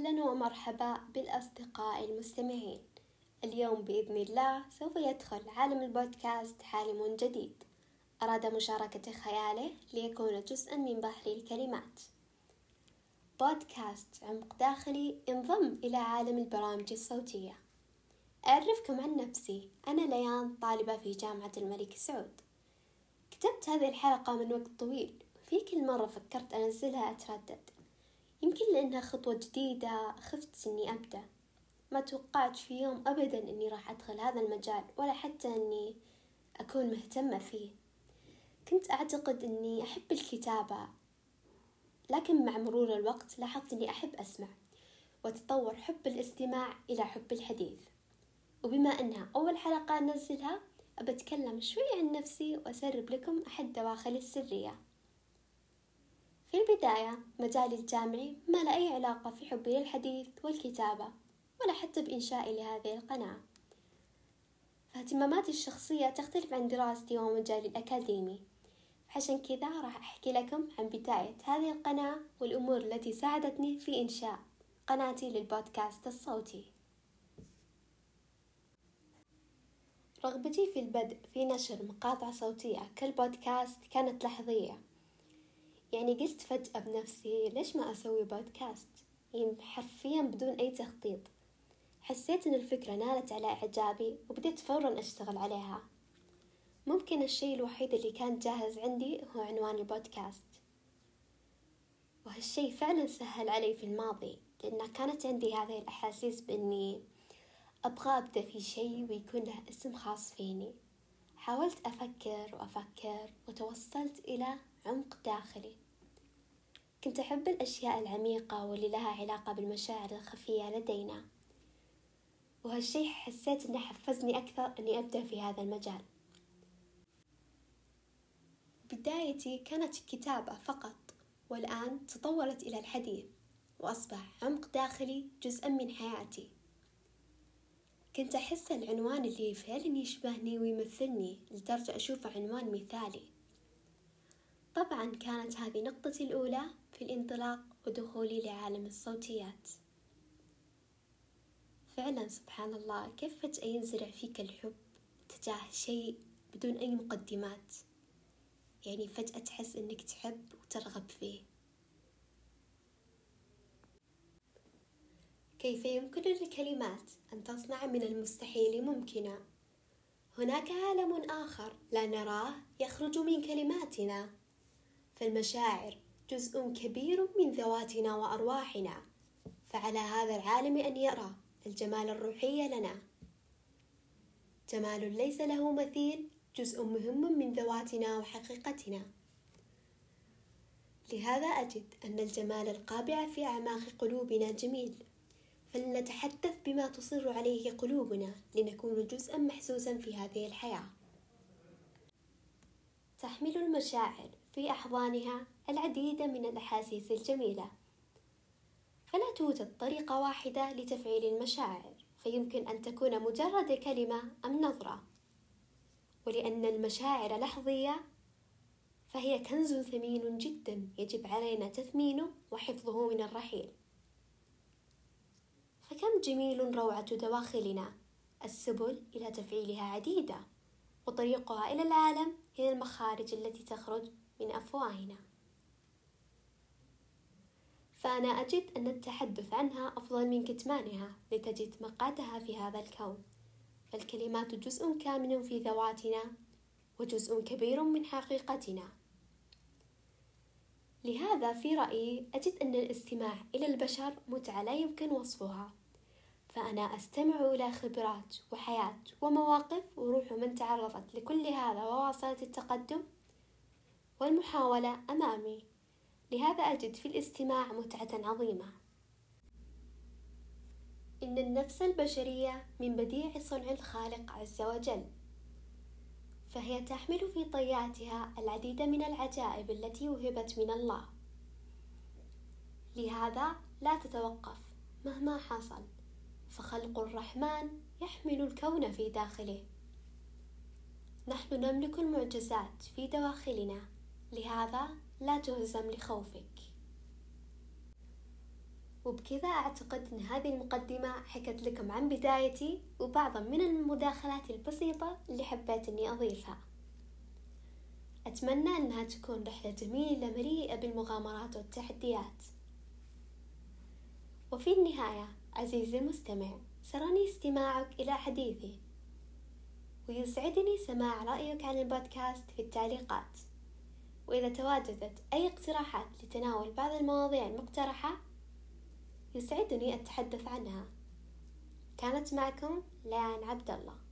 أهلا ومرحبا بالأصدقاء المستمعين. اليوم بإذن الله سوف يدخل عالم البودكاست عالم جديد. أراد مشاركة خياله ليكون جزءا من بحر الكلمات. بودكاست عمق داخلي انضم إلى عالم البرامج الصوتية. أعرفكم عن نفسي أنا ليان طالبة في جامعة الملك سعود. كتبت هذه الحلقة من وقت طويل. في كل مرة فكرت أنزلها أتردد. يمكن لأنها خطوة جديدة خفت إني أبدأ. ما توقعت في يوم أبدا إني راح أدخل هذا المجال ولا حتى إني أكون مهتمة فيه. كنت أعتقد إني أحب الكتابة لكن مع مرور الوقت لاحظت إني أحب أسمع وتطور حب الاستماع إلى حب الحديث. وبما أنها أول حلقة أنزلها أبتكلم شوي عن نفسي وأسرب لكم أحد دواخلي السرية. في البداية مجالي الجامعي ما له أي علاقة في حبي للحديث والكتابة ولا حتى بإنشائي لهذه القناة. فاهتماماتي الشخصية تختلف عن دراستي ومجالي الأكاديمي. عشان كذا راح أحكي لكم عن بداية هذه القناة والأمور التي ساعدتني في إنشاء قناتي للبودكاست الصوتي. رغبتي في البدء في نشر مقاطع صوتية كالبودكاست كانت لحظية. يعني قلت فجأة بنفسي ليش ما أسوي بودكاست يعني حرفيا بدون أي تخطيط. حسيت إن الفكرة نالت على إعجابي وبديت فورا أشتغل عليها. ممكن الشيء الوحيد اللي كان جاهز عندي هو عنوان البودكاست. وهالشي فعلا سهل علي في الماضي لأن كانت عندي هذه الأحاسيس بإني أبغى أبدأ في شيء ويكون له اسم خاص فيني. حاولت أفكر وأفكر وتوصلت إلى عمق داخلي. كنت أحب الأشياء العميقة واللي لها علاقة بالمشاعر الخفية لدينا. وهالشي حسيت إنه حفزني أكثر إني أبدأ في هذا المجال. بدايتي كانت الكتابة فقط والآن تطورت إلى الحديث وأصبح عمق داخلي جزءا من حياتي. كنت أحس العنوان اللي فعلا يشبهني ويمثلني لدرجة أشوفه عنوان مثالي. طبعا كانت هذه نقطتي الأولى في الانطلاق ودخولي لعالم الصوتيات. فعلا سبحان الله كيف فجأة ينزرع فيك الحب تجاه شيء بدون أي مقدمات؟ يعني فجأة تحس إنك تحب وترغب فيه. كيف يمكن للكلمات أن تصنع من المستحيل ممكنا؟ هناك عالم آخر لا نراه يخرج من كلماتنا. فالمشاعر جزء كبير من ذواتنا وأرواحنا. فعلى هذا العالم أن يرى الجمال الروحي لنا. جمال ليس له مثيل جزء مهم من ذواتنا وحقيقتنا. لهذا أجد أن الجمال القابع في أعماق قلوبنا جميل. فلنتحدث بما تصر عليه قلوبنا لنكون جزءا محسوسا في هذه الحياة. تحمل المشاعر في أحضانها العديد من الأحاسيس الجميلة. فلا توجد طريقة واحدة لتفعيل المشاعر فيمكن أن تكون مجرد كلمة أم نظرة. ولأن المشاعر لحظية فهي كنز ثمين جدا يجب علينا تثمينه وحفظه من الرحيل. فكم جميل روعة دواخلنا. السبل إلى تفعيلها عديدة وطريقها إلى العالم هي المخارج التي تخرج من أفواهنا. فأنا أجد أن التحدث عنها أفضل من كتمانها لتجد مقعدها في هذا الكون. فالكلمات جزء كامن في ذواتنا وجزء كبير من حقيقتنا. لهذا في رأيي أجد أن الاستماع إلى البشر متعة لا يمكن وصفها. فأنا أستمع إلى خبرات وحياة ومواقف وروح من تعرضت لكل هذا وواصلت التقدم والمحاولة أمامي. لهذا أجد في الاستماع متعة عظيمة. إن النفس البشرية من بديع صنع الخالق عز وجل فهي تحمل في طياتها العديد من العجائب التي وهبت من الله. لهذا لا تتوقف مهما حصل. فخلق الرحمن يحمل الكون في داخله. نحن نملك المعجزات في دواخلنا لهذا لا تهزم لخوفك. وبكذا أعتقد أن هذه المقدمة حكت لكم عن بدايتي وبعضا من المداخلات البسيطة اللي حبيت أني أضيفها. أتمنى أنها تكون رحلة جميلة مليئة بالمغامرات والتحديات. وفي النهاية عزيزي المستمع سرني استماعك إلى حديثي. ويسعدني سماع رأيك عن البودكاست في التعليقات. وإذا تواجدت أي اقتراحات لتناول بعض المواضيع المقترحة يسعدني التحدث عنها. كانت معكم ليان عبد الله